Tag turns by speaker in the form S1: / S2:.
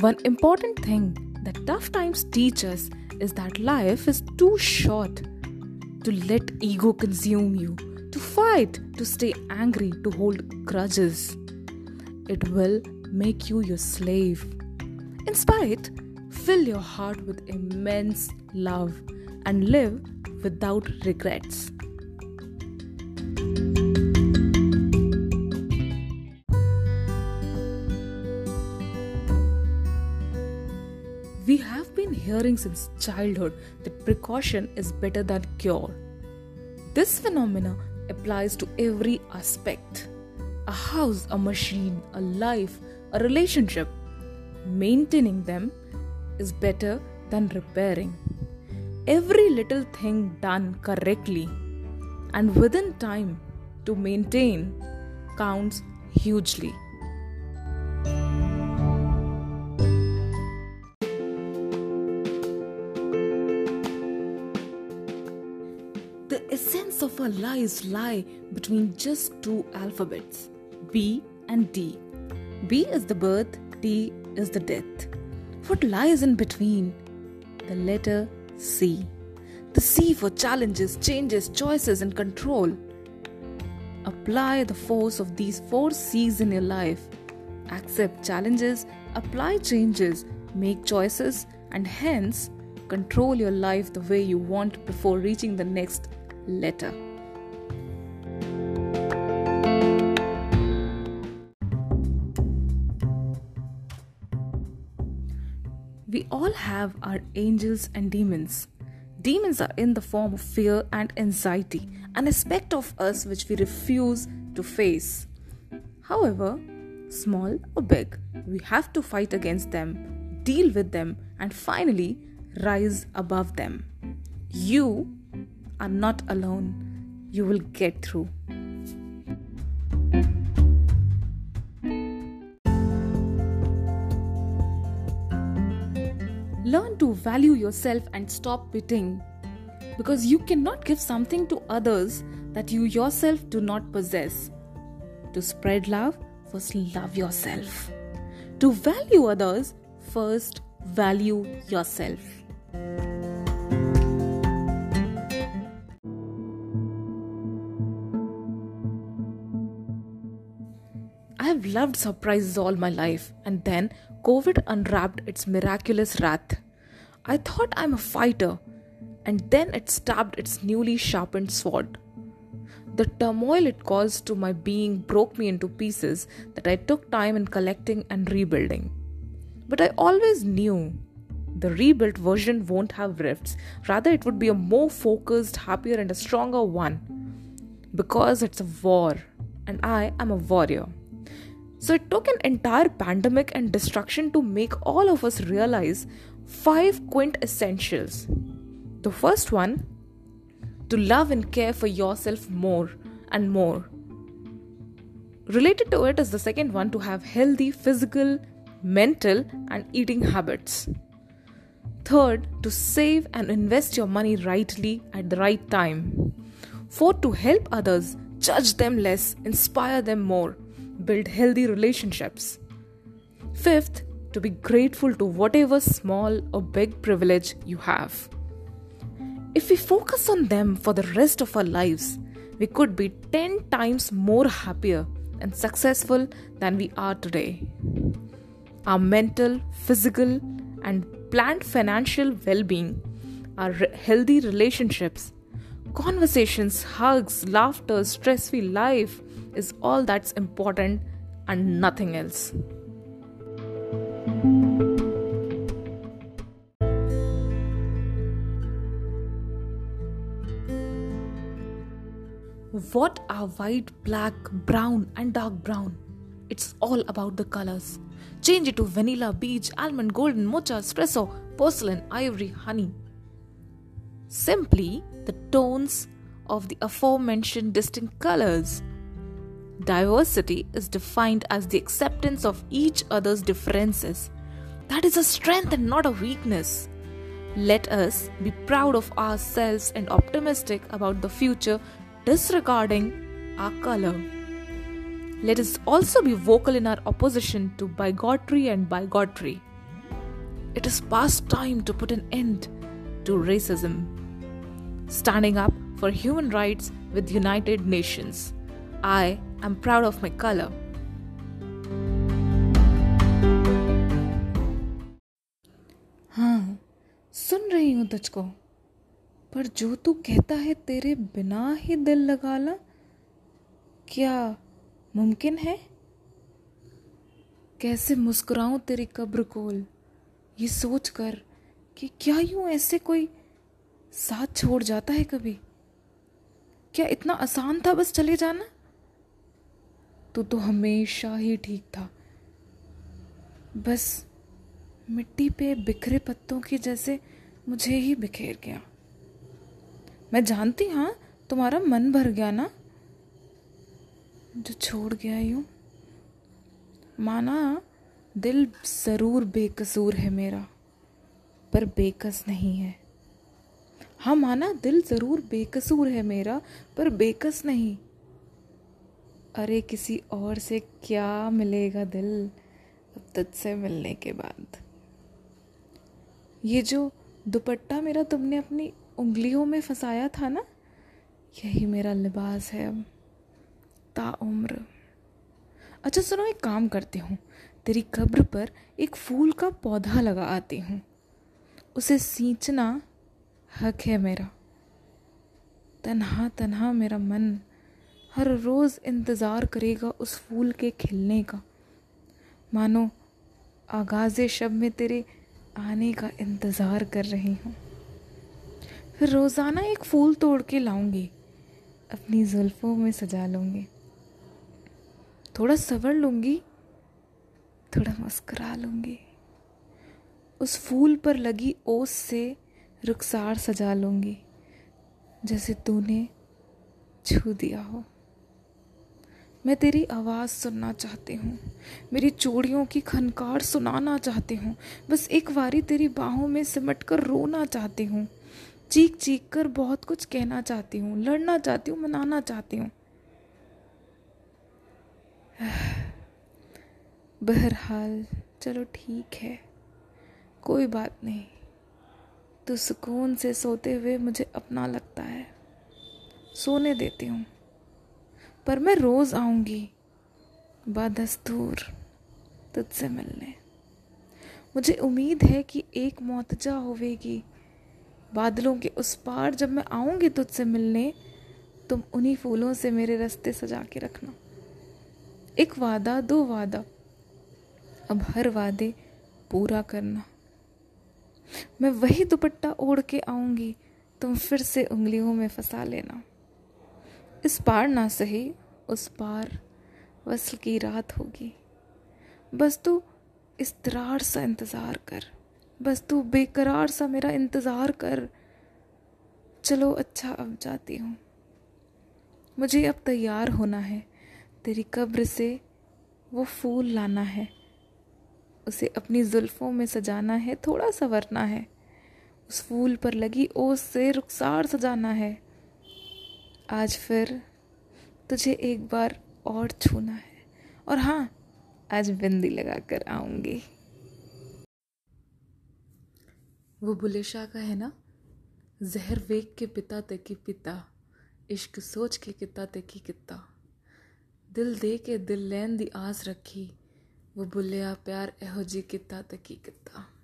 S1: One important thing that tough times teach us is that life is too short to let ego consume you, to fight, to stay angry, to hold grudges. It will make you your slave. In spite, fill your heart with immense love and live without regrets. We have been hearing since childhood that precaution is better than cure. This phenomena applies to every aspect a house, a machine, a life, a relationship. Maintaining them is better than repairing. Every little thing done correctly and within time to maintain counts hugely. The essence of our lives lie between just two alphabets B and D. B is the birth, D is the death. What lies in between? The letter C. The C for challenges, changes, choices, and control. Apply the force of these four C's in your life. Accept challenges, apply changes, make choices, and hence control your life the way you want before reaching the next letter. We all have our angels and demons. Demons are in the form of fear and anxiety, an aspect of us which we refuse to face. However, small or big, we have to fight against them, deal with them, and finally rise above them. You are not alone. You will get through. Learn to value yourself and stop pitying because you cannot give something to others that you yourself do not possess. To spread love, first love yourself. To value others, first value yourself. Loved surprises all my life, and then COVID unwrapped its miraculous wrath. I thought I'm a fighter, and then it stabbed its newly sharpened sword. The turmoil it caused to my being broke me into pieces that I took time in collecting and rebuilding. But I always knew the rebuilt version won't have rifts, rather, it would be a more focused, happier, and a stronger one. Because it's a war, and I am a warrior. So it took an entire pandemic and destruction to make all of us realize five quintessentials. The first one to love and care for yourself more and more. Related to it is the second one to have healthy physical, mental, and eating habits. Third, to save and invest your money rightly at the right time. Fourth, to help others, judge them less, inspire them more build healthy relationships. Fifth, to be grateful to whatever small or big privilege you have. If we focus on them for the rest of our lives, we could be 10 times more happier and successful than we are today. Our mental, physical, and planned financial well being, our healthy relationships, conversations, hugs, laughter, stress free life, is all that's important and nothing else. What are white, black, brown, and dark brown? It's all about the colors. Change it to vanilla, beige, almond, golden, mocha, espresso, porcelain, ivory, honey. Simply the tones of the aforementioned distinct colors. Diversity is defined as the acceptance of each other's differences. That is a strength and not a weakness. Let us be proud of ourselves and optimistic about the future, disregarding our color. Let us also be vocal in our opposition to bigotry and bigotry. It is past time to put an end to racism. Standing up for human rights with United Nations. I am proud of my color. हाँ सुन रही हूँ तुझको। पर जो तू कहता है तेरे बिना ही दिल लगा ला, क्या मुमकिन है? कैसे मुस्कुराऊं तेरी कब्र कोल? ये सोच कर कि क्या यूँ ऐसे कोई साथ छोड़ जाता है कभी? क्या इतना आसान था बस चले जाना? तू तो हमेशा ही ठीक था। बस मिट्टी पे बिखरे पत्तों के जैसे मुझे ही बिखेर गया। मैं जानती हाँ तुम्हारा मन भर गया ना? जो छोड़ गया यूँ। माना दिल ज़रूर बेकसूर है मेरा, पर बेकस नहीं है। हाँ माना दिल ज़रूर बेकसूर है मेरा, पर बेकस नहीं। अरे किसी और से क्या मिलेगा दिल अब तुझसे मिलने के बाद? ये जो दुपट्टा मेरा तुमने अपनी उंगलियों में फंसाया था ना, यही मेरा लिबास है अब ताउम्र अच्छा सुनो, एक काम करती हूँ। तेरी कब्र पर एक फूल का पौधा लगा आती हूँ। उसे सींचना हक है मेरा। तन्हा तन्हा मेरा मन हर रोज़ इंतज़ार करेगा उस फूल के खिलने का। मानो आगाज़ शब में तेरे आने का इंतज़ार कर रही हूँ। फिर रोज़ाना एक फूल तोड़ के लाऊँगी, अपनी जुल्फ़ों में सजा लूँगी। थोड़ा सवर लूँगी, थोड़ा मुस्करा लूँगी। उस फूल पर लगी ओस से रुखसार सजा लूँगी, जैसे तूने छू दिया हो। मैं तेरी आवाज़ सुनना चाहती हूँ। मेरी चूड़ियों की खनकार सुनाना चाहती हूँ। बस एक बारी तेरी बाहों में सिमट कर रोना चाहती हूँ। चीख चीख कर बहुत कुछ कहना चाहती हूँ। लड़ना चाहती हूँ, मनाना चाहती हूँ। बहरहाल, चलो ठीक है। कोई बात नहीं। तो सुकून से सोते हुए मुझे अपना लगता है। सोने देती हूँ। पर मैं रोज़ आऊँगी। बादस्तूर, तुझसे मिलने। मुझे उम्मीद है कि एक मोतजा होवेगी। बादलों के उस पार जब मैं आऊँगी तुझसे मिलने, तुम उन्हीं फूलों से मेरे रास्ते सजा के रखना। एक वादा, दो वादा। अब हर वादे पूरा करना। मैं वही दुपट्टा ओढ़ के आऊँगी, तुम फिर से उंगलियों में फंसा लेना। इस पार ना सही, उस पार वसल की रात होगी। बस तू इसतरार सा इंतज़ार कर, बस तू बेकरार सा मेरा इंतज़ार कर। चलो अच्छा अब जाती हूँ। मुझे अब तैयार होना है। तेरी कब्र से वो फूल लाना है। उसे अपनी जुल्फ़ों में सजाना है, थोड़ा संवरना है। उस फूल पर लगी ओस से रुखसार सजाना है। आज फिर तुझे एक बार और छूना है। और हाँ आज बिंदी लगा कर आऊँगी। वो बुले शाह का है ना? जहर वेग के पिता तकी पिता, इश्क सोच के किता तकी किता। दिल दे के दिल लैन दी आस रखी, वो बुलिया प्यार एहो जी किता तकी किता।